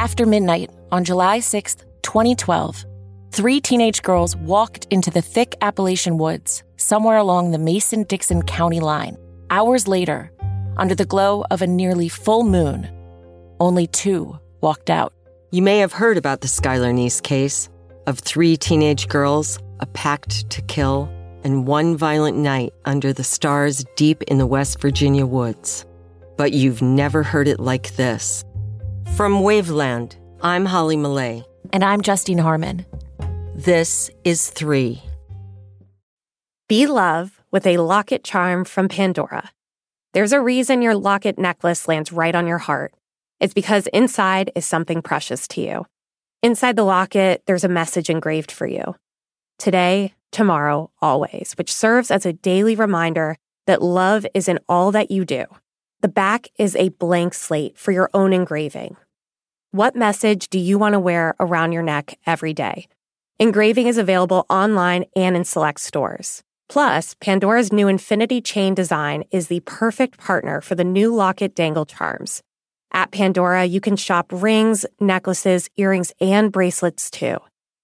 After midnight on July 6, 2012, three teenage girls walked into the thick Appalachian woods somewhere along the Mason Dixon County line. Hours later, under the glow of a nearly full moon, only two walked out. You may have heard about the Skylar Neese case of three teenage girls, a pact to kill, and one violent night under the stars deep in the West Virginia woods. But you've never heard it like this. From Waveland, I'm Holly Millea. And I'm Justine Harmon. This is three. Be love with a locket charm from Pandora. There's a reason your locket necklace lands right on your heart. It's because inside is something precious to you. Inside the locket, there's a message engraved for you. Today, tomorrow, always, which serves as a daily reminder that love is in all that you do. The back is a blank slate for your own engraving. What message do you want to wear around your neck every day? Engraving is available online and in select stores. Plus, Pandora's new infinity chain design is the perfect partner for the new locket dangle charms. At Pandora, you can shop rings, necklaces, earrings, and bracelets too,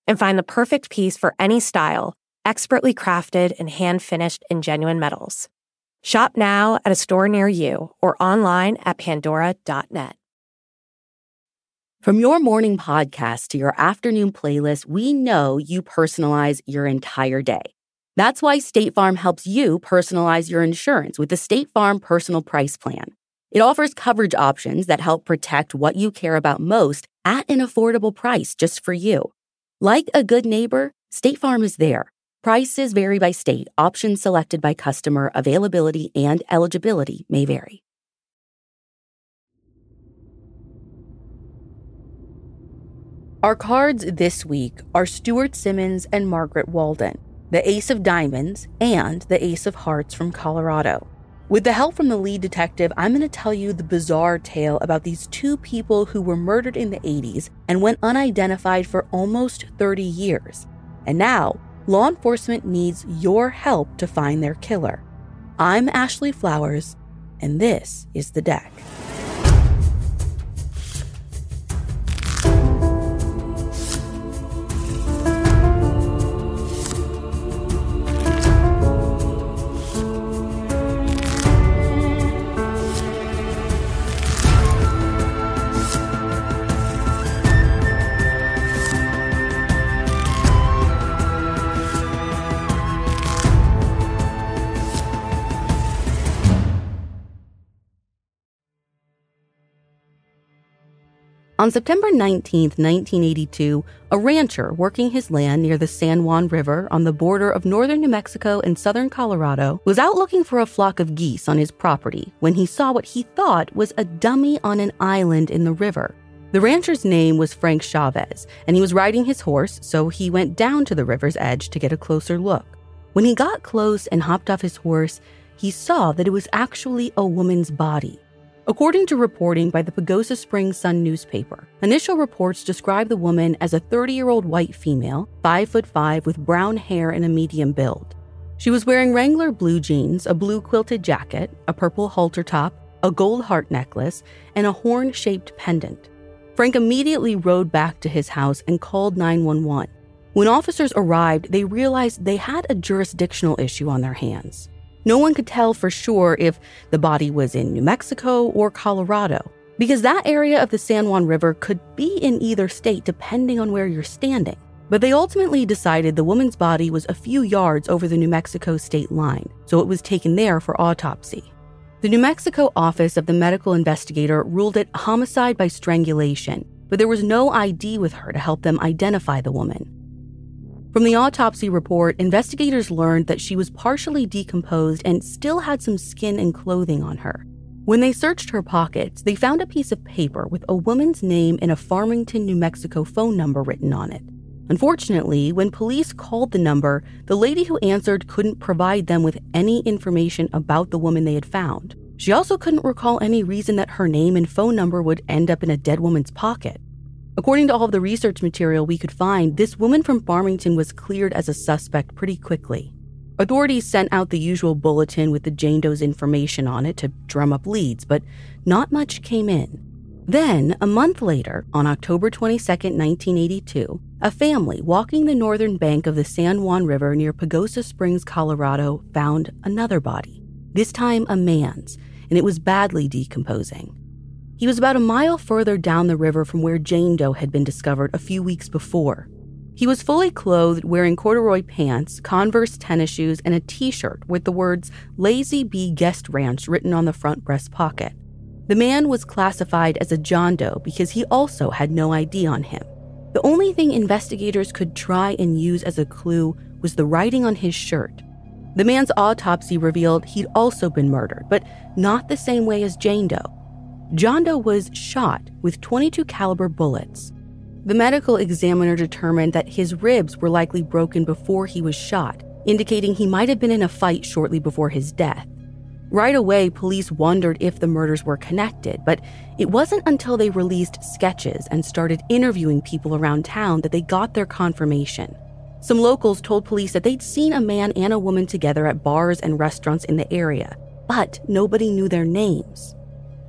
and find the perfect piece for any style, expertly crafted and hand finished in genuine metals. Shop now at a store near you or online at pandora.net. From your morning podcast to your afternoon playlist, we know you personalize your entire day. That's why State Farm helps you personalize your insurance with the State Farm Personal Price Plan. It offers coverage options that help protect what you care about most at an affordable price just for you. Like a good neighbor, State Farm is there. Prices vary by state, options selected by customer, availability, and eligibility may vary. Our cards this week are Stewart Simmons and Margaret Walden, the Ace of Diamonds and the Ace of Hearts from Colorado. With the help from the lead detective, I'm going to tell you the bizarre tale about these two people who were murdered in the 80s and went unidentified for almost 30 years. And now, law enforcement needs your help to find their killer. I'm Ashley Flowers, and this is The Deck. On September 19, 1982, a rancher working his land near the San Juan River on the border of northern New Mexico and southern Colorado was out looking for a flock of geese on his property when he saw what he thought was a dummy on an island in the river. The rancher's name was Frank Chavez, and he was riding his horse, so he went down to the river's edge to get a closer look. When he got close and hopped off his horse, he saw that it was actually a woman's body. According to reporting by the Pagosa Springs Sun newspaper, initial reports describe the woman as a 30 year old white female, 5 foot 5 with brown hair and a medium build. She was wearing Wrangler blue jeans, a blue quilted jacket, a purple halter top, a gold heart necklace, and a horn shaped pendant. Frank immediately rode back to his house and called 911. When officers arrived, they realized they had a jurisdictional issue on their hands. No one could tell for sure if the body was in New Mexico or Colorado, because that area of the San Juan River could be in either state depending on where you're standing. But they ultimately decided the woman's body was a few yards over the New Mexico state line, so it was taken there for autopsy. The New Mexico office of the medical investigator ruled it homicide by strangulation, but there was no ID with her to help them identify the woman. From the autopsy report, investigators learned that she was partially decomposed and still had some skin and clothing on her. When they searched her pockets, they found a piece of paper with a woman's name and a Farmington, New Mexico phone number written on it. Unfortunately, when police called the number, the lady who answered couldn't provide them with any information about the woman they had found. She also couldn't recall any reason that her name and phone number would end up in a dead woman's pocket. According to all of the research material we could find, this woman from Farmington was cleared as a suspect pretty quickly. Authorities sent out the usual bulletin with the Jane Doe's information on it to drum up leads, but not much came in. Then, a month later, on October 22, 1982, a family walking the northern bank of the San Juan River near Pagosa Springs, Colorado, found another body, this time a man's, and it was badly decomposing. He was about a mile further down the river from where Jane Doe had been discovered a few weeks before. He was fully clothed, wearing corduroy pants, Converse tennis shoes, and a t shirt with the words Lazy Bee Guest Ranch written on the front breast pocket. The man was classified as a John Doe because he also had no ID on him. The only thing investigators could try and use as a clue was the writing on his shirt. The man's autopsy revealed he'd also been murdered, but not the same way as Jane Doe. John Doe was shot with 22 caliber bullets. The medical examiner determined that his ribs were likely broken before he was shot, indicating he might have been in a fight shortly before his death. Right away, police wondered if the murders were connected, but it wasn't until they released sketches and started interviewing people around town that they got their confirmation. Some locals told police that they'd seen a man and a woman together at bars and restaurants in the area, but nobody knew their names.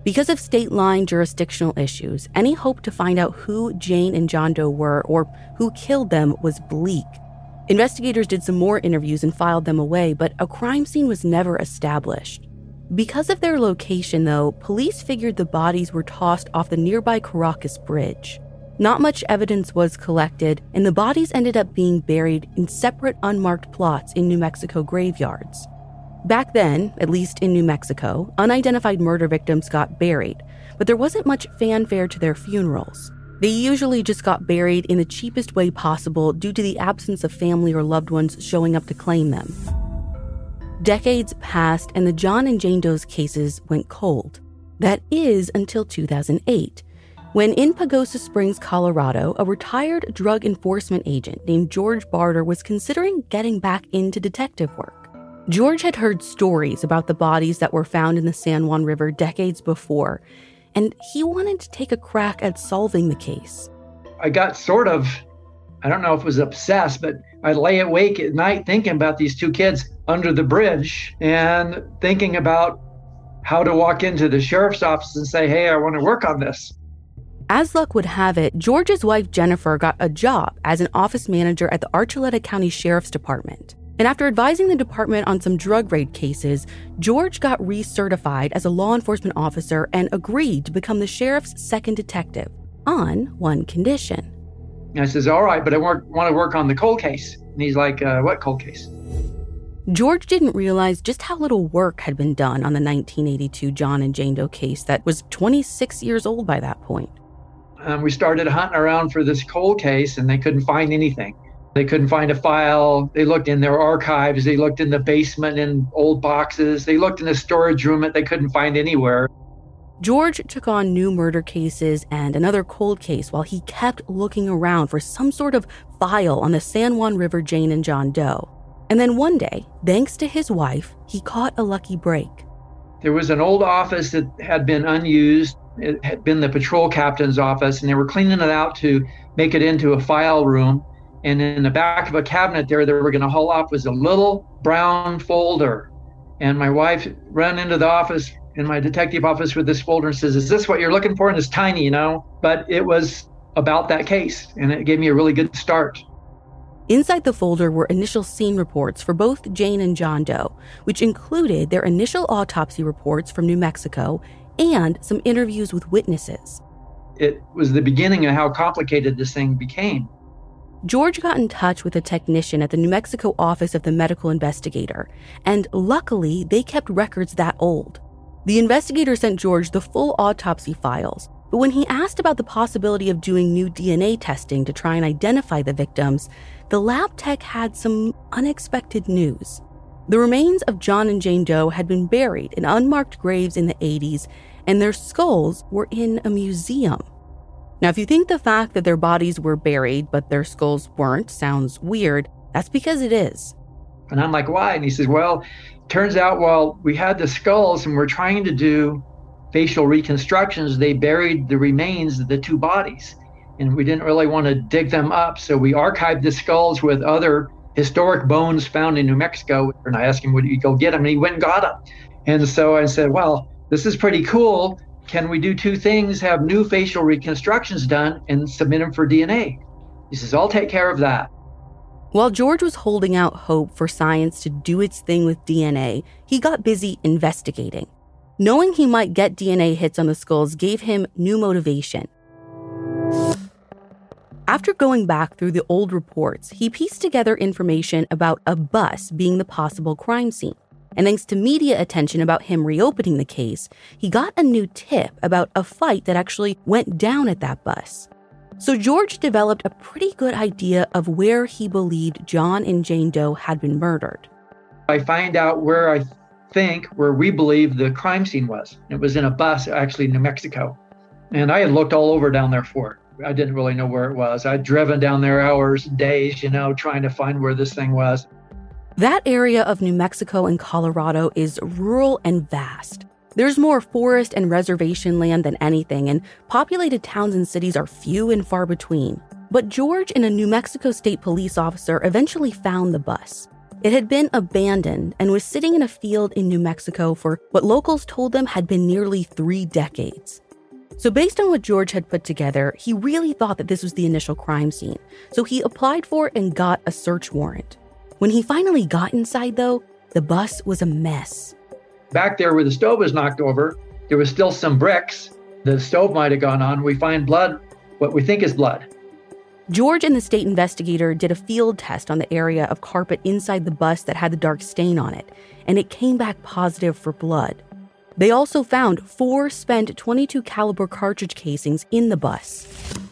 Because of state line jurisdictional issues, any hope to find out who Jane and John Doe were or who killed them was bleak. Investigators did some more interviews and filed them away, but a crime scene was never established. Because of their location, though, police figured the bodies were tossed off the nearby Carracas Bridge. Not much evidence was collected, and the bodies ended up being buried in separate unmarked plots in New Mexico graveyards. Back then, at least in New Mexico, unidentified murder victims got buried, but there wasn't much fanfare to their funerals. They usually just got buried in the cheapest way possible due to the absence of family or loved ones showing up to claim them. Decades passed and the John and Jane Doe's cases went cold. That is until 2008, when in Pagosa Springs, Colorado, a retired drug enforcement agent named George Barter was considering getting back into detective work. George had heard stories about the bodies that were found in the San Juan River decades before, and he wanted to take a crack at solving the case. I got sort of, I don't know if it was obsessed, but I lay awake at night thinking about these two kids under the bridge and thinking about how to walk into the sheriff's office and say, hey, I want to work on this. As luck would have it, George's wife Jennifer got a job as an office manager at the Archuleta County Sheriff's Department. And after advising the department on some drug raid cases, George got recertified as a law enforcement officer and agreed to become the sheriff's second detective on one condition. I says, All right, but I want, want to work on the cold case. And he's like, uh, What cold case? George didn't realize just how little work had been done on the 1982 John and Jane Doe case that was 26 years old by that point. Um, we started hunting around for this cold case and they couldn't find anything. They couldn't find a file. They looked in their archives. They looked in the basement in old boxes. They looked in the storage room that they couldn't find anywhere. George took on new murder cases and another cold case while he kept looking around for some sort of file on the San Juan River Jane and John Doe. And then one day, thanks to his wife, he caught a lucky break. There was an old office that had been unused. It had been the patrol captain's office, and they were cleaning it out to make it into a file room. And in the back of a cabinet there, they were going to haul off was a little brown folder. And my wife ran into the office in my detective office with this folder and says, Is this what you're looking for? And it's tiny, you know, but it was about that case. And it gave me a really good start. Inside the folder were initial scene reports for both Jane and John Doe, which included their initial autopsy reports from New Mexico and some interviews with witnesses. It was the beginning of how complicated this thing became. George got in touch with a technician at the New Mexico office of the medical investigator, and luckily they kept records that old. The investigator sent George the full autopsy files, but when he asked about the possibility of doing new DNA testing to try and identify the victims, the lab tech had some unexpected news. The remains of John and Jane Doe had been buried in unmarked graves in the 80s, and their skulls were in a museum. Now, if you think the fact that their bodies were buried but their skulls weren't sounds weird, that's because it is. And I'm like, why? And he says, well, turns out while we had the skulls and we're trying to do facial reconstructions, they buried the remains of the two bodies and we didn't really want to dig them up. So we archived the skulls with other historic bones found in New Mexico. And I asked him, would you go get them? And he went and got them. And so I said, well, this is pretty cool. Can we do two things have new facial reconstructions done and submit them for DNA? He says, I'll take care of that. While George was holding out hope for science to do its thing with DNA, he got busy investigating. Knowing he might get DNA hits on the skulls gave him new motivation. After going back through the old reports, he pieced together information about a bus being the possible crime scene. And thanks to media attention about him reopening the case, he got a new tip about a fight that actually went down at that bus. So George developed a pretty good idea of where he believed John and Jane Doe had been murdered. I find out where I think, where we believe the crime scene was. It was in a bus, actually, in New Mexico. And I had looked all over down there for it. I didn't really know where it was. I'd driven down there hours, days, you know, trying to find where this thing was. That area of New Mexico and Colorado is rural and vast. There's more forest and reservation land than anything, and populated towns and cities are few and far between. But George and a New Mexico state police officer eventually found the bus. It had been abandoned and was sitting in a field in New Mexico for what locals told them had been nearly three decades. So, based on what George had put together, he really thought that this was the initial crime scene. So, he applied for and got a search warrant. When he finally got inside, though, the bus was a mess. Back there where the stove was knocked over, there was still some bricks. The stove might have gone on. We find blood, what we think is blood. George and the state investigator did a field test on the area of carpet inside the bus that had the dark stain on it, and it came back positive for blood. They also found four spent 22 caliber cartridge casings in the bus.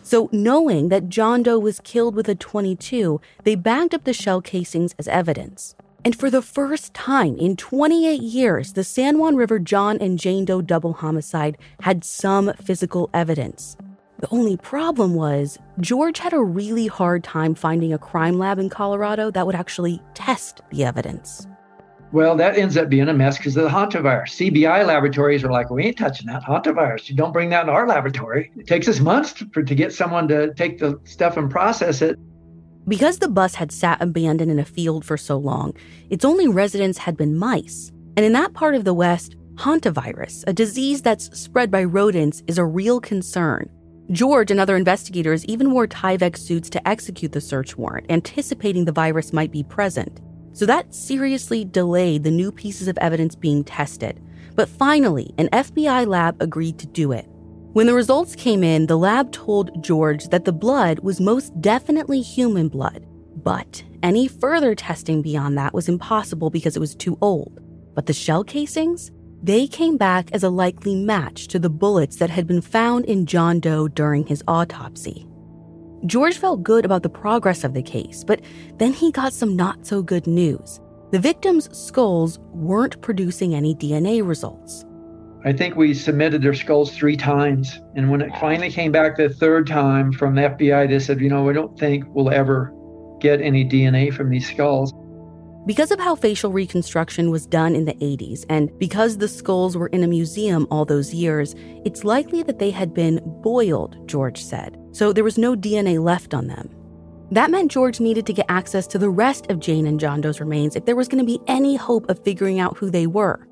So, knowing that John Doe was killed with a 22, they bagged up the shell casings as evidence. And for the first time in 28 years, the San Juan River John and Jane Doe double homicide had some physical evidence. The only problem was George had a really hard time finding a crime lab in Colorado that would actually test the evidence. Well, that ends up being a mess because of the hantavirus. CBI laboratories are like, we ain't touching that hantavirus. You don't bring that in our laboratory. It takes us months to, for, to get someone to take the stuff and process it. Because the bus had sat abandoned in a field for so long, its only residents had been mice. And in that part of the West, hantavirus, a disease that's spread by rodents, is a real concern. George and other investigators even wore Tyvek suits to execute the search warrant, anticipating the virus might be present. So that seriously delayed the new pieces of evidence being tested. But finally, an FBI lab agreed to do it. When the results came in, the lab told George that the blood was most definitely human blood, but any further testing beyond that was impossible because it was too old. But the shell casings? They came back as a likely match to the bullets that had been found in John Doe during his autopsy. George felt good about the progress of the case, but then he got some not so good news. The victims' skulls weren't producing any DNA results. I think we submitted their skulls three times. And when it finally came back the third time from the FBI, they said, you know, we don't think we'll ever get any DNA from these skulls. Because of how facial reconstruction was done in the 80s, and because the skulls were in a museum all those years, it's likely that they had been boiled, George said. So there was no DNA left on them. That meant George needed to get access to the rest of Jane and John Doe's remains if there was going to be any hope of figuring out who they were.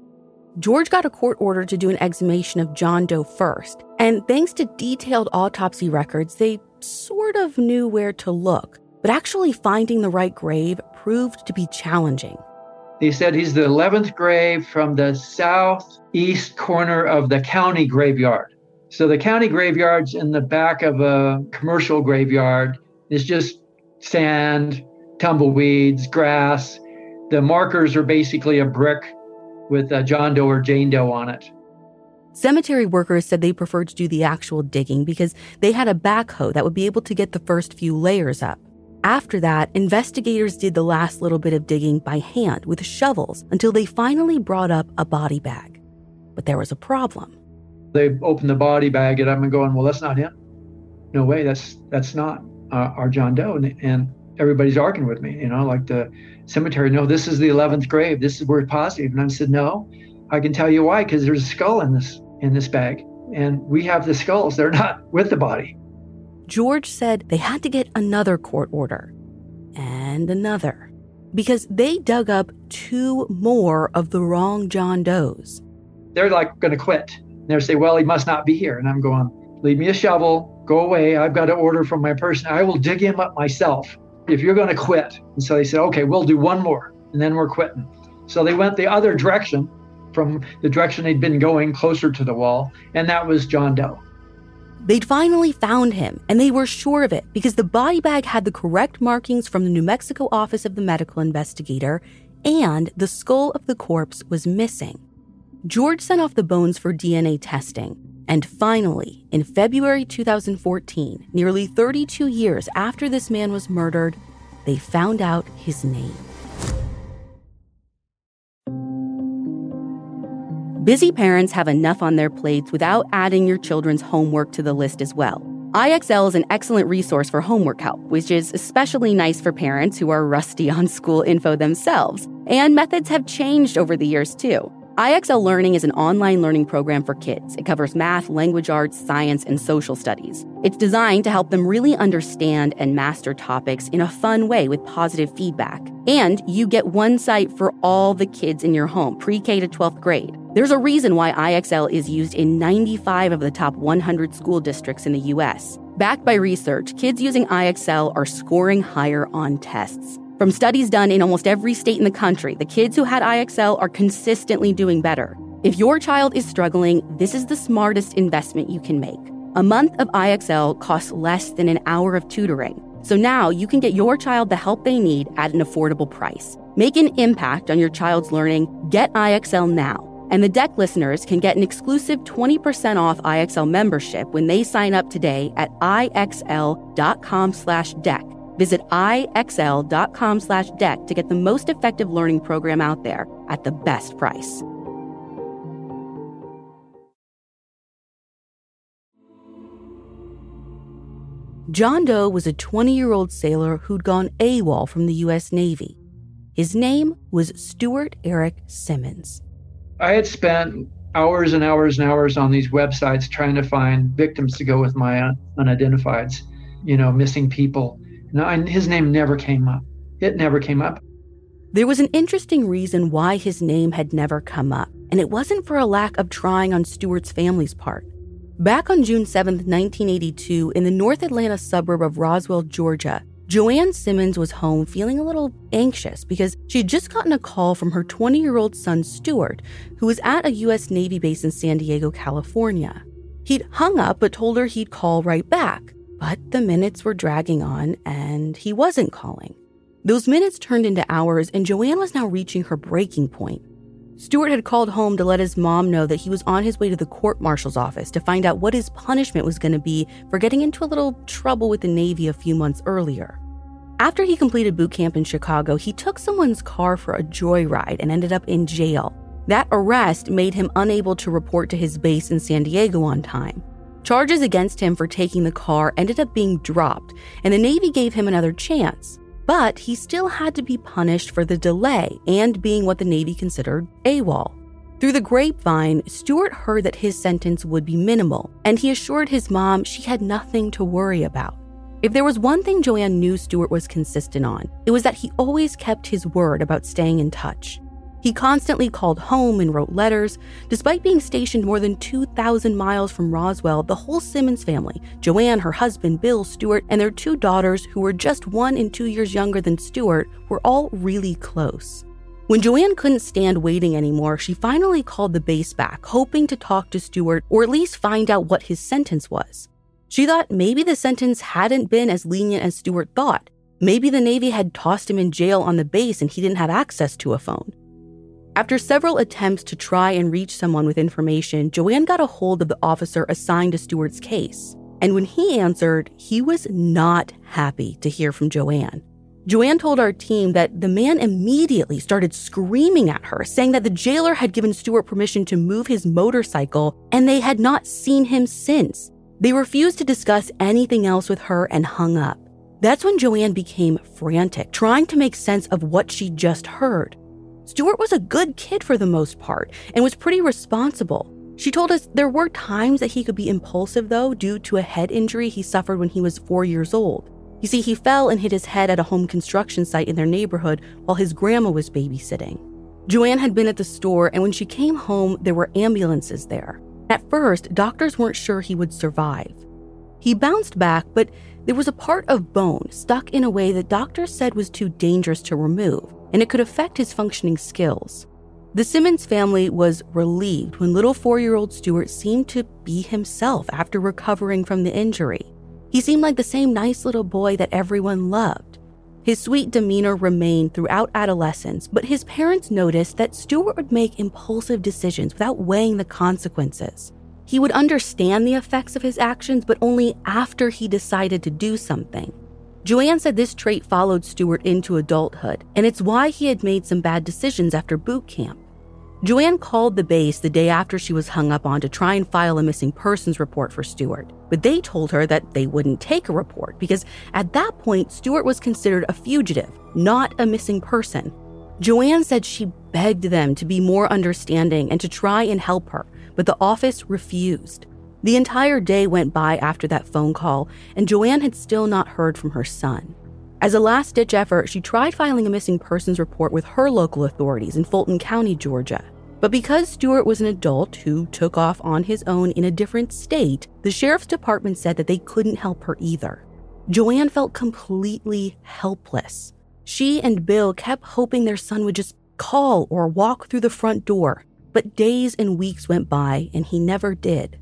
George got a court order to do an exhumation of John Doe first, and thanks to detailed autopsy records, they sort of knew where to look. But actually finding the right grave proved to be challenging. He said he's the 11th grave from the southeast corner of the county graveyard. So the county graveyard's in the back of a commercial graveyard. It's just sand, tumbleweeds, grass. The markers are basically a brick with a John Doe or Jane Doe on it. Cemetery workers said they preferred to do the actual digging because they had a backhoe that would be able to get the first few layers up. After that, investigators did the last little bit of digging by hand with shovels until they finally brought up a body bag. But there was a problem. They opened the body bag up and going, "Well, that's not him. No way. That's that's not uh, our John Doe." And, and everybody's arguing with me, you know, like the cemetery, no, this is the 11th grave. This is where positive. And I said, no, I can tell you why, because there's a skull in this, in this bag. And we have the skulls. They're not with the body. George said they had to get another court order and another because they dug up two more of the wrong John Does. They're like going to quit. And they say, well, he must not be here. And I'm going, leave me a shovel, go away. I've got an order from my person. I will dig him up myself if you're going to quit. And so they said, okay, we'll do one more and then we're quitting. So they went the other direction from the direction they'd been going closer to the wall, and that was John Doe. They'd finally found him, and they were sure of it because the body bag had the correct markings from the New Mexico office of the medical investigator, and the skull of the corpse was missing. George sent off the bones for DNA testing, and finally, in February 2014, nearly 32 years after this man was murdered, they found out his name. Busy parents have enough on their plates without adding your children's homework to the list as well. IXL is an excellent resource for homework help, which is especially nice for parents who are rusty on school info themselves. And methods have changed over the years too. IXL Learning is an online learning program for kids. It covers math, language arts, science, and social studies. It's designed to help them really understand and master topics in a fun way with positive feedback. And you get one site for all the kids in your home, pre K to 12th grade. There's a reason why IXL is used in 95 of the top 100 school districts in the US. Backed by research, kids using IXL are scoring higher on tests. From studies done in almost every state in the country, the kids who had IXL are consistently doing better. If your child is struggling, this is the smartest investment you can make. A month of IXL costs less than an hour of tutoring. So now you can get your child the help they need at an affordable price. Make an impact on your child's learning. Get IXL now. And the deck listeners can get an exclusive 20% off IXL membership when they sign up today at ixl.com slash. Visit ixl.com slash deck to get the most effective learning program out there at the best price. John Doe was a 20 year old sailor who'd gone AWOL from the U.S. Navy. His name was Stewart Eric Simmons. I had spent hours and hours and hours on these websites trying to find victims to go with my unidentifieds, you know, missing people no, his name never came up. It never came up. There was an interesting reason why his name had never come up, and it wasn't for a lack of trying on Stewart's family's part. Back on June 7, 1982, in the North Atlanta suburb of Roswell, Georgia, Joanne Simmons was home feeling a little anxious because she had just gotten a call from her 20 year old son, Stewart, who was at a U.S. Navy base in San Diego, California. He'd hung up but told her he'd call right back. But the minutes were dragging on, and he wasn't calling. Those minutes turned into hours, and Joanne was now reaching her breaking point. Stewart had called home to let his mom know that he was on his way to the court marshal's office to find out what his punishment was going to be for getting into a little trouble with the Navy a few months earlier. After he completed boot camp in Chicago, he took someone's car for a joyride and ended up in jail. That arrest made him unable to report to his base in San Diego on time. Charges against him for taking the car ended up being dropped, and the Navy gave him another chance. But he still had to be punished for the delay and being what the Navy considered AWOL. Through the grapevine, Stewart heard that his sentence would be minimal, and he assured his mom she had nothing to worry about. If there was one thing Joanne knew Stewart was consistent on, it was that he always kept his word about staying in touch. He constantly called home and wrote letters. Despite being stationed more than 2,000 miles from Roswell, the whole Simmons family Joanne, her husband, Bill, Stewart, and their two daughters, who were just one and two years younger than Stewart, were all really close. When Joanne couldn't stand waiting anymore, she finally called the base back, hoping to talk to Stewart or at least find out what his sentence was. She thought maybe the sentence hadn't been as lenient as Stewart thought. Maybe the Navy had tossed him in jail on the base and he didn't have access to a phone. After several attempts to try and reach someone with information, Joanne got a hold of the officer assigned to Stewart's case. And when he answered, he was not happy to hear from Joanne. Joanne told our team that the man immediately started screaming at her, saying that the jailer had given Stewart permission to move his motorcycle and they had not seen him since. They refused to discuss anything else with her and hung up. That's when Joanne became frantic, trying to make sense of what she just heard. Stewart was a good kid for the most part and was pretty responsible. She told us there were times that he could be impulsive, though, due to a head injury he suffered when he was four years old. You see, he fell and hit his head at a home construction site in their neighborhood while his grandma was babysitting. Joanne had been at the store, and when she came home, there were ambulances there. At first, doctors weren't sure he would survive. He bounced back, but there was a part of bone stuck in a way that doctors said was too dangerous to remove, and it could affect his functioning skills. The Simmons family was relieved when little four year old Stewart seemed to be himself after recovering from the injury. He seemed like the same nice little boy that everyone loved. His sweet demeanor remained throughout adolescence, but his parents noticed that Stewart would make impulsive decisions without weighing the consequences. He would understand the effects of his actions, but only after he decided to do something. Joanne said this trait followed Stewart into adulthood, and it's why he had made some bad decisions after boot camp. Joanne called the base the day after she was hung up on to try and file a missing persons report for Stewart, but they told her that they wouldn't take a report because at that point, Stewart was considered a fugitive, not a missing person. Joanne said she begged them to be more understanding and to try and help her, but the office refused. The entire day went by after that phone call, and Joanne had still not heard from her son. As a last ditch effort, she tried filing a missing persons report with her local authorities in Fulton County, Georgia. But because Stewart was an adult who took off on his own in a different state, the sheriff's department said that they couldn't help her either. Joanne felt completely helpless. She and Bill kept hoping their son would just call or walk through the front door, but days and weeks went by and he never did.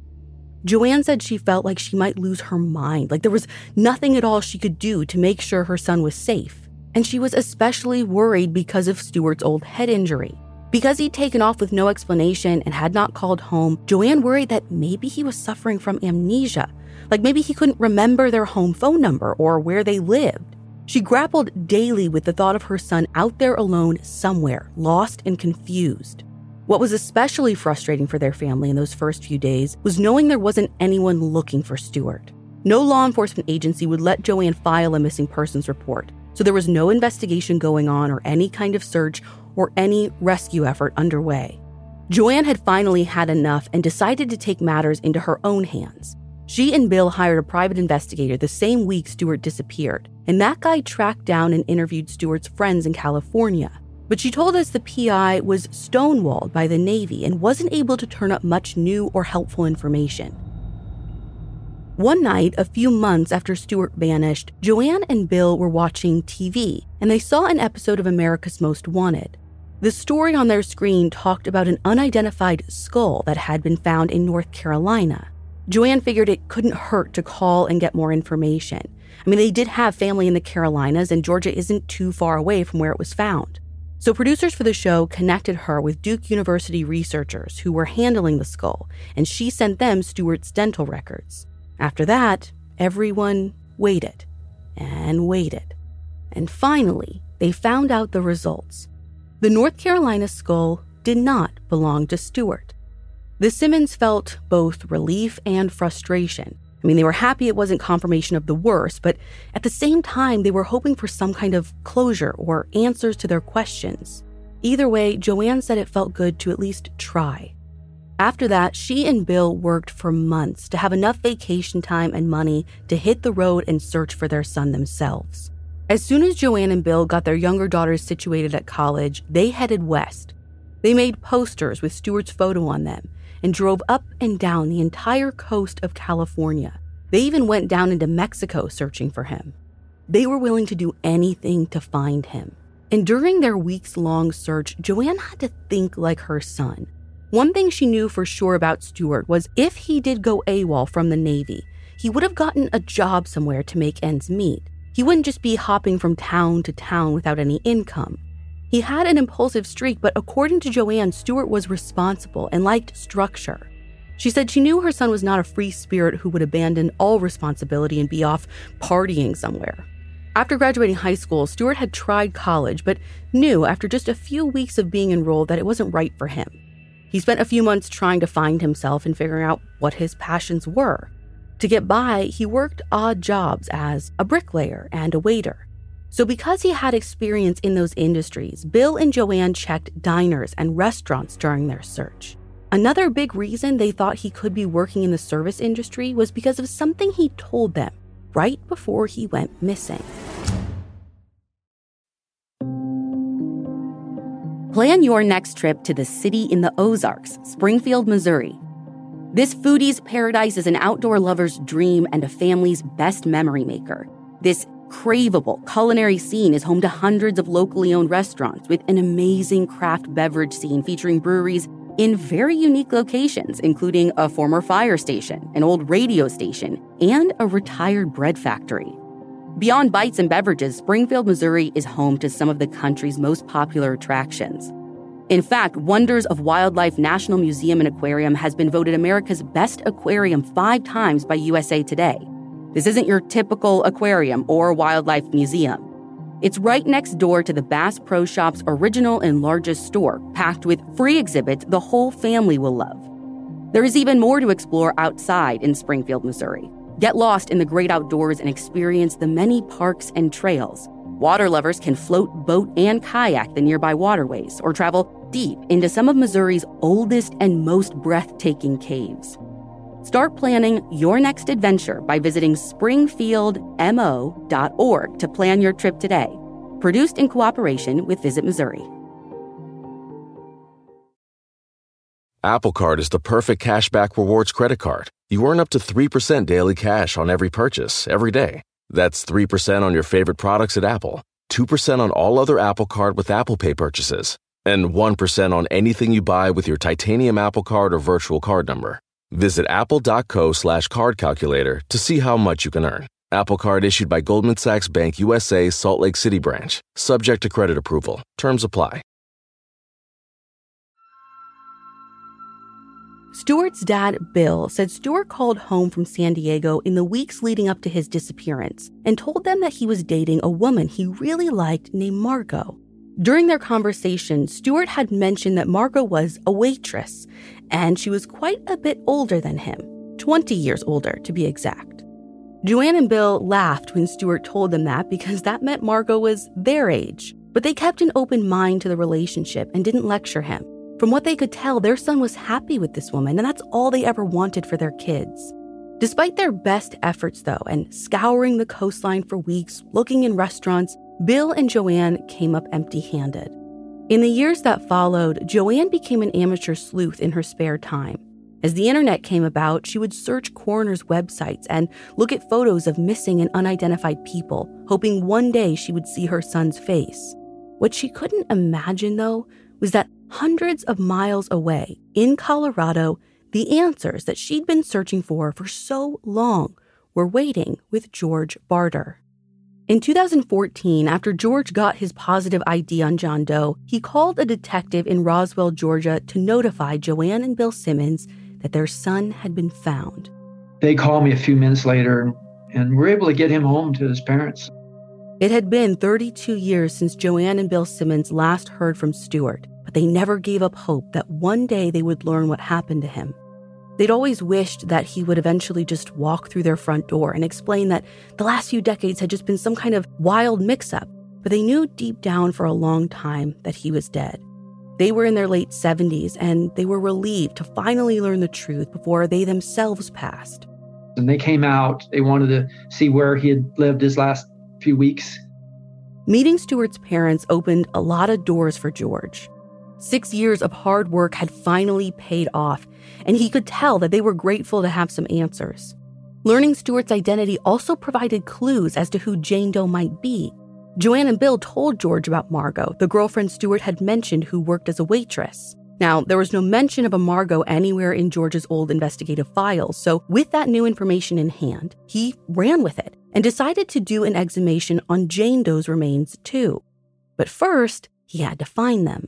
Joanne said she felt like she might lose her mind, like there was nothing at all she could do to make sure her son was safe. And she was especially worried because of Stewart's old head injury. Because he'd taken off with no explanation and had not called home, Joanne worried that maybe he was suffering from amnesia, like maybe he couldn't remember their home phone number or where they lived. She grappled daily with the thought of her son out there alone somewhere, lost and confused. What was especially frustrating for their family in those first few days was knowing there wasn't anyone looking for Stewart. No law enforcement agency would let Joanne file a missing persons report, so there was no investigation going on or any kind of search or any rescue effort underway. Joanne had finally had enough and decided to take matters into her own hands. She and Bill hired a private investigator the same week Stewart disappeared, and that guy tracked down and interviewed Stewart's friends in California. But she told us the PI was stonewalled by the Navy and wasn't able to turn up much new or helpful information. One night, a few months after Stewart vanished, Joanne and Bill were watching TV and they saw an episode of America's Most Wanted. The story on their screen talked about an unidentified skull that had been found in North Carolina. Joanne figured it couldn't hurt to call and get more information. I mean, they did have family in the Carolinas, and Georgia isn't too far away from where it was found. So, producers for the show connected her with Duke University researchers who were handling the skull, and she sent them Stewart's dental records. After that, everyone waited and waited. And finally, they found out the results. The North Carolina skull did not belong to Stewart. The Simmons felt both relief and frustration. I mean, they were happy it wasn't confirmation of the worst, but at the same time, they were hoping for some kind of closure or answers to their questions. Either way, Joanne said it felt good to at least try. After that, she and Bill worked for months to have enough vacation time and money to hit the road and search for their son themselves. As soon as Joanne and Bill got their younger daughters situated at college, they headed west. They made posters with Stewart's photo on them and drove up and down the entire coast of California. They even went down into Mexico searching for him. They were willing to do anything to find him. And during their weeks long search, Joanne had to think like her son. One thing she knew for sure about Stewart was if he did go AWOL from the Navy, he would have gotten a job somewhere to make ends meet. He wouldn't just be hopping from town to town without any income. He had an impulsive streak, but according to Joanne, Stewart was responsible and liked structure. She said she knew her son was not a free spirit who would abandon all responsibility and be off partying somewhere. After graduating high school, Stewart had tried college, but knew after just a few weeks of being enrolled that it wasn't right for him. He spent a few months trying to find himself and figuring out what his passions were. To get by, he worked odd jobs as a bricklayer and a waiter. So, because he had experience in those industries, Bill and Joanne checked diners and restaurants during their search. Another big reason they thought he could be working in the service industry was because of something he told them right before he went missing. Plan your next trip to the city in the Ozarks, Springfield, Missouri. This foodie's paradise is an outdoor lover's dream and a family's best memory maker. This craveable culinary scene is home to hundreds of locally owned restaurants with an amazing craft beverage scene featuring breweries in very unique locations, including a former fire station, an old radio station, and a retired bread factory. Beyond bites and beverages, Springfield, Missouri is home to some of the country's most popular attractions. In fact, Wonders of Wildlife National Museum and Aquarium has been voted America's best aquarium five times by USA Today. This isn't your typical aquarium or wildlife museum. It's right next door to the Bass Pro Shop's original and largest store, packed with free exhibits the whole family will love. There is even more to explore outside in Springfield, Missouri. Get lost in the great outdoors and experience the many parks and trails. Water lovers can float, boat, and kayak the nearby waterways or travel deep into some of Missouri's oldest and most breathtaking caves. Start planning your next adventure by visiting springfieldmo.org to plan your trip today. Produced in cooperation with Visit Missouri. Apple Card is the perfect cashback rewards credit card. You earn up to 3% daily cash on every purchase every day. That's 3% on your favorite products at Apple, 2% on all other Apple Card with Apple Pay purchases, and 1% on anything you buy with your titanium Apple Card or virtual card number. Visit apple.co slash card calculator to see how much you can earn. Apple Card issued by Goldman Sachs Bank USA, Salt Lake City branch, subject to credit approval. Terms apply. Stewart's dad, Bill, said Stewart called home from San Diego in the weeks leading up to his disappearance and told them that he was dating a woman he really liked named Margot. During their conversation, Stewart had mentioned that Margot was a waitress, and she was quite a bit older than him 20 years older, to be exact. Joanne and Bill laughed when Stewart told them that because that meant Margot was their age, but they kept an open mind to the relationship and didn't lecture him. From what they could tell, their son was happy with this woman, and that's all they ever wanted for their kids. Despite their best efforts, though, and scouring the coastline for weeks, looking in restaurants, Bill and Joanne came up empty handed. In the years that followed, Joanne became an amateur sleuth in her spare time. As the internet came about, she would search coroners' websites and look at photos of missing and unidentified people, hoping one day she would see her son's face. What she couldn't imagine, though, was that hundreds of miles away, in Colorado, the answers that she'd been searching for for so long were waiting with George Barter. In 2014, after George got his positive ID on John Doe, he called a detective in Roswell, Georgia to notify Joanne and Bill Simmons that their son had been found. They called me a few minutes later and were able to get him home to his parents. It had been 32 years since Joanne and Bill Simmons last heard from Stewart, but they never gave up hope that one day they would learn what happened to him. They'd always wished that he would eventually just walk through their front door and explain that the last few decades had just been some kind of wild mix up, but they knew deep down for a long time that he was dead. They were in their late 70s and they were relieved to finally learn the truth before they themselves passed. And they came out, they wanted to see where he had lived his last few weeks. Meeting Stewart's parents opened a lot of doors for George. Six years of hard work had finally paid off, and he could tell that they were grateful to have some answers. Learning Stewart's identity also provided clues as to who Jane Doe might be. Joanne and Bill told George about Margot, the girlfriend Stewart had mentioned who worked as a waitress. Now, there was no mention of a Margot anywhere in George's old investigative files, so with that new information in hand, he ran with it and decided to do an exhumation on Jane Doe's remains too. But first, he had to find them.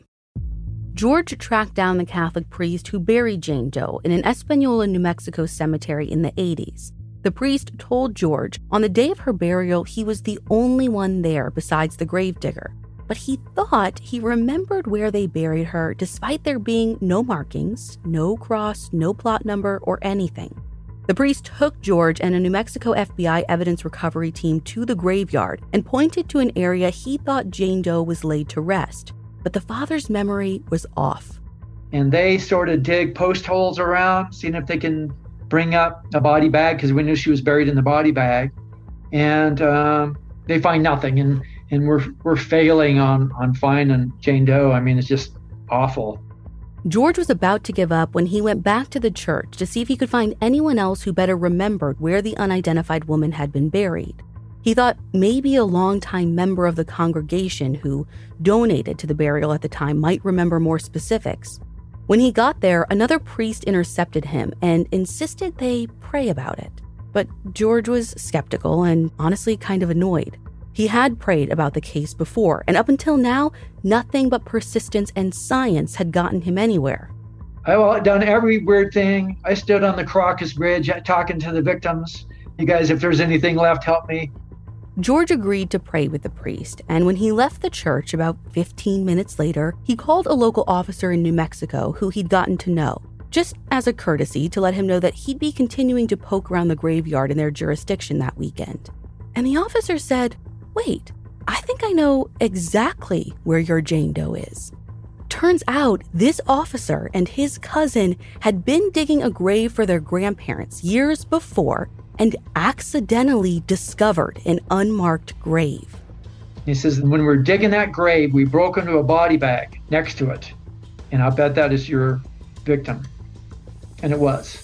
George tracked down the Catholic priest who buried Jane Doe in an Espanola, New Mexico cemetery in the 80s. The priest told George on the day of her burial he was the only one there besides the gravedigger. But he thought he remembered where they buried her despite there being no markings, no cross, no plot number, or anything. The priest took George and a New Mexico FBI evidence recovery team to the graveyard and pointed to an area he thought Jane Doe was laid to rest but the father's memory was off. And they sort of dig post holes around, seeing if they can bring up a body bag because we knew she was buried in the body bag. And um, they find nothing. And, and we're, we're failing on, on finding Jane Doe. I mean, it's just awful. George was about to give up when he went back to the church to see if he could find anyone else who better remembered where the unidentified woman had been buried. He thought maybe a longtime member of the congregation who donated to the burial at the time might remember more specifics. When he got there, another priest intercepted him and insisted they pray about it. But George was skeptical and honestly kind of annoyed. He had prayed about the case before, and up until now, nothing but persistence and science had gotten him anywhere. I've done every weird thing. I stood on the Carracas Bridge talking to the victims. You guys, if there's anything left, help me. George agreed to pray with the priest, and when he left the church about 15 minutes later, he called a local officer in New Mexico who he'd gotten to know, just as a courtesy to let him know that he'd be continuing to poke around the graveyard in their jurisdiction that weekend. And the officer said, Wait, I think I know exactly where your Jane Doe is. Turns out this officer and his cousin had been digging a grave for their grandparents years before and accidentally discovered an unmarked grave. He says, when we we're digging that grave, we broke into a body bag next to it. And I bet that is your victim. And it was.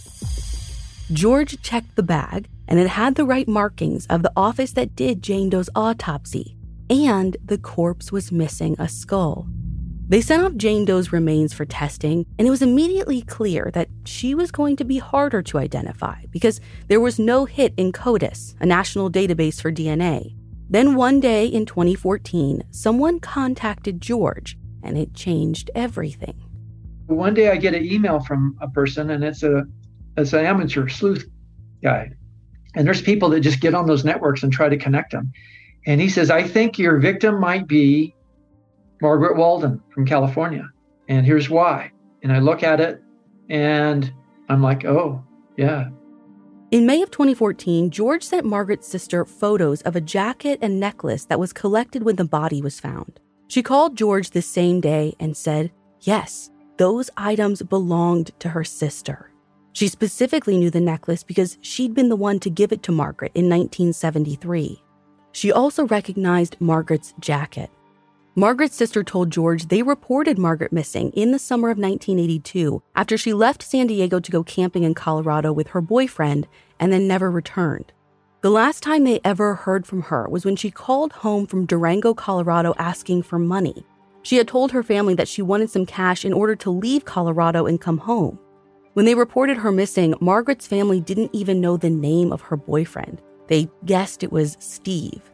George checked the bag, and it had the right markings of the office that did Jane Doe's autopsy. And the corpse was missing a skull. They sent off Jane Doe's remains for testing, and it was immediately clear that she was going to be harder to identify because there was no hit in CODIS, a national database for DNA. Then one day in 2014, someone contacted George, and it changed everything. One day I get an email from a person, and it's a it's an amateur sleuth guy, and there's people that just get on those networks and try to connect them. And he says, "I think your victim might be Margaret Walden from California. And here's why. And I look at it and I'm like, oh, yeah. In May of 2014, George sent Margaret's sister photos of a jacket and necklace that was collected when the body was found. She called George the same day and said, yes, those items belonged to her sister. She specifically knew the necklace because she'd been the one to give it to Margaret in 1973. She also recognized Margaret's jacket. Margaret's sister told George they reported Margaret missing in the summer of 1982 after she left San Diego to go camping in Colorado with her boyfriend and then never returned. The last time they ever heard from her was when she called home from Durango, Colorado asking for money. She had told her family that she wanted some cash in order to leave Colorado and come home. When they reported her missing, Margaret's family didn't even know the name of her boyfriend. They guessed it was Steve.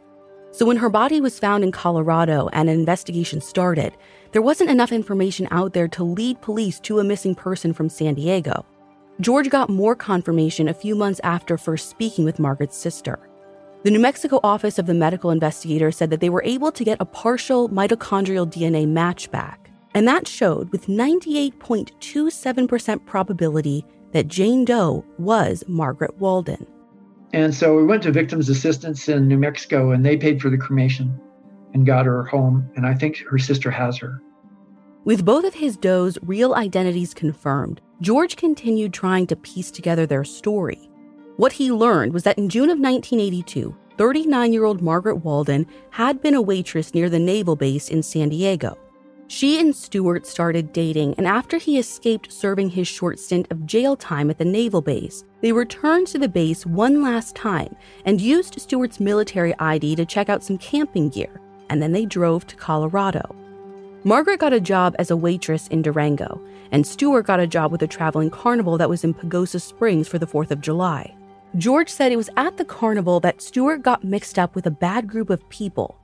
So when her body was found in Colorado and an investigation started, there wasn't enough information out there to lead police to a missing person from San Diego. George got more confirmation a few months after first speaking with Margaret's sister. The New Mexico office of the medical investigator said that they were able to get a partial mitochondrial DNA match back, and that showed with 98.27% probability that Jane Doe was Margaret Walden. And so we went to Victims Assistance in New Mexico and they paid for the cremation and got her home. And I think her sister has her. With both of his does' real identities confirmed, George continued trying to piece together their story. What he learned was that in June of 1982, 39 year old Margaret Walden had been a waitress near the naval base in San Diego. She and Stewart started dating, and after he escaped serving his short stint of jail time at the naval base, they returned to the base one last time and used Stewart's military ID to check out some camping gear, and then they drove to Colorado. Margaret got a job as a waitress in Durango, and Stewart got a job with a traveling carnival that was in Pagosa Springs for the 4th of July. George said it was at the carnival that Stewart got mixed up with a bad group of people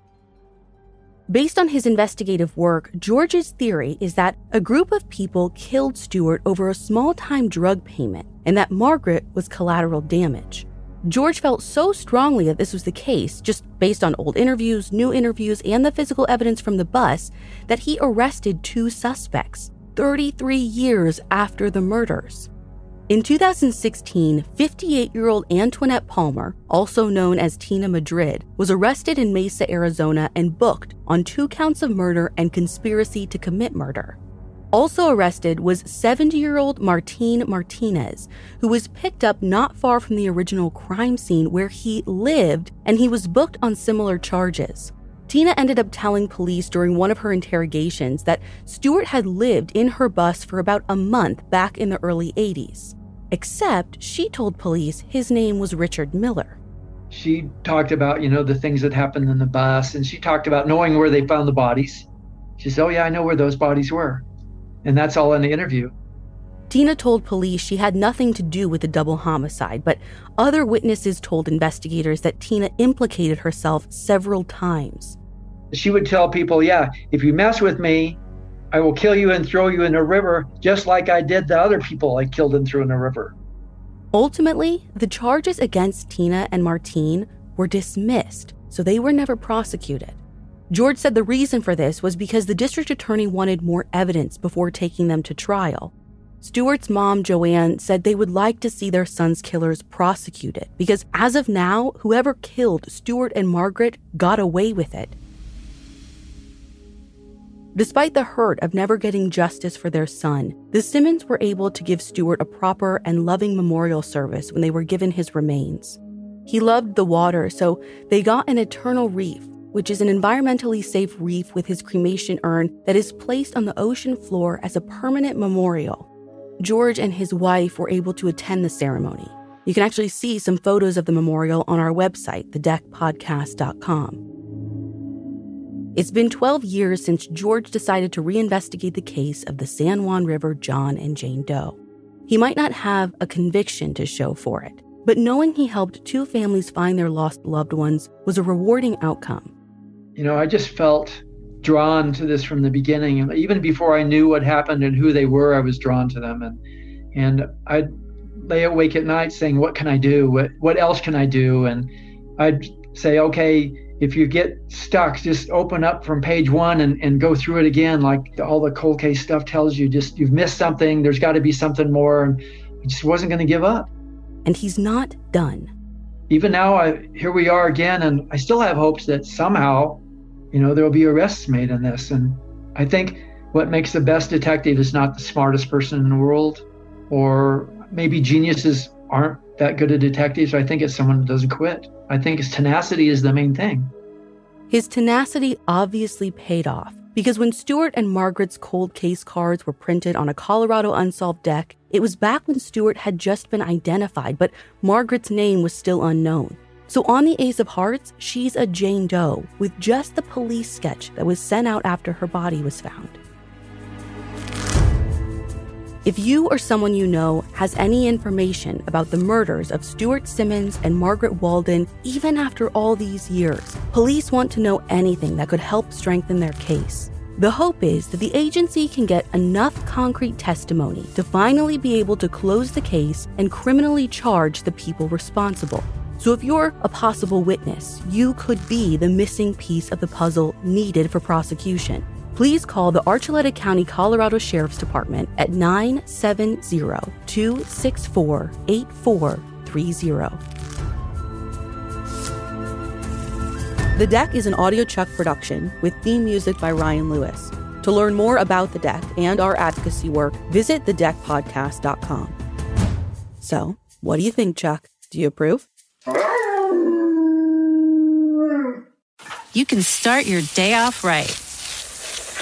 Based on his investigative work, George's theory is that a group of people killed Stewart over a small time drug payment and that Margaret was collateral damage. George felt so strongly that this was the case, just based on old interviews, new interviews, and the physical evidence from the bus, that he arrested two suspects 33 years after the murders. In 2016, 58 year old Antoinette Palmer, also known as Tina Madrid, was arrested in Mesa, Arizona, and booked on two counts of murder and conspiracy to commit murder. Also arrested was 70 year old Martin Martinez, who was picked up not far from the original crime scene where he lived, and he was booked on similar charges. Tina ended up telling police during one of her interrogations that Stewart had lived in her bus for about a month back in the early 80s. Except she told police his name was Richard Miller. She talked about, you know, the things that happened in the bus, and she talked about knowing where they found the bodies. She said, Oh, yeah, I know where those bodies were. And that's all in the interview. Tina told police she had nothing to do with the double homicide, but other witnesses told investigators that Tina implicated herself several times. She would tell people, Yeah, if you mess with me, I will kill you and throw you in a river, just like I did the other people I killed and threw in a river. Ultimately, the charges against Tina and Martine were dismissed, so they were never prosecuted. George said the reason for this was because the district attorney wanted more evidence before taking them to trial. Stewart's mom, Joanne, said they would like to see their son's killers prosecuted because, as of now, whoever killed Stewart and Margaret got away with it. Despite the hurt of never getting justice for their son, the Simmons were able to give Stewart a proper and loving memorial service when they were given his remains. He loved the water, so they got an eternal reef, which is an environmentally safe reef with his cremation urn that is placed on the ocean floor as a permanent memorial George and his wife were able to attend the ceremony. You can actually see some photos of the memorial on our website, thedeckpodcast.com. It's been 12 years since George decided to reinvestigate the case of the San Juan River John and Jane Doe. He might not have a conviction to show for it, but knowing he helped two families find their lost loved ones was a rewarding outcome. You know, I just felt drawn to this from the beginning. And even before I knew what happened and who they were, I was drawn to them. And and I'd lay awake at night saying, "What can I do? What what else can I do?" And I'd say, "Okay, if you get stuck, just open up from page one and, and go through it again, like all the cold case stuff tells you. Just you've missed something. There's got to be something more." And I just wasn't going to give up. And he's not done. Even now, I, here we are again, and I still have hopes that somehow you know, there will be arrests made in this. And I think what makes the best detective is not the smartest person in the world, or maybe geniuses aren't that good at detectives. I think it's someone who doesn't quit. I think his tenacity is the main thing. His tenacity obviously paid off because when Stewart and Margaret's cold case cards were printed on a Colorado Unsolved deck, it was back when Stewart had just been identified, but Margaret's name was still unknown. So on the Ace of Hearts, she's a Jane Doe with just the police sketch that was sent out after her body was found. If you or someone you know has any information about the murders of Stewart Simmons and Margaret Walden, even after all these years, police want to know anything that could help strengthen their case. The hope is that the agency can get enough concrete testimony to finally be able to close the case and criminally charge the people responsible. So, if you're a possible witness, you could be the missing piece of the puzzle needed for prosecution. Please call the Archuleta County, Colorado Sheriff's Department at 970 264 8430. The Deck is an audiochuck production with theme music by Ryan Lewis. To learn more about The Deck and our advocacy work, visit thedeckpodcast.com. So, what do you think, Chuck? Do you approve? You can start your day off right.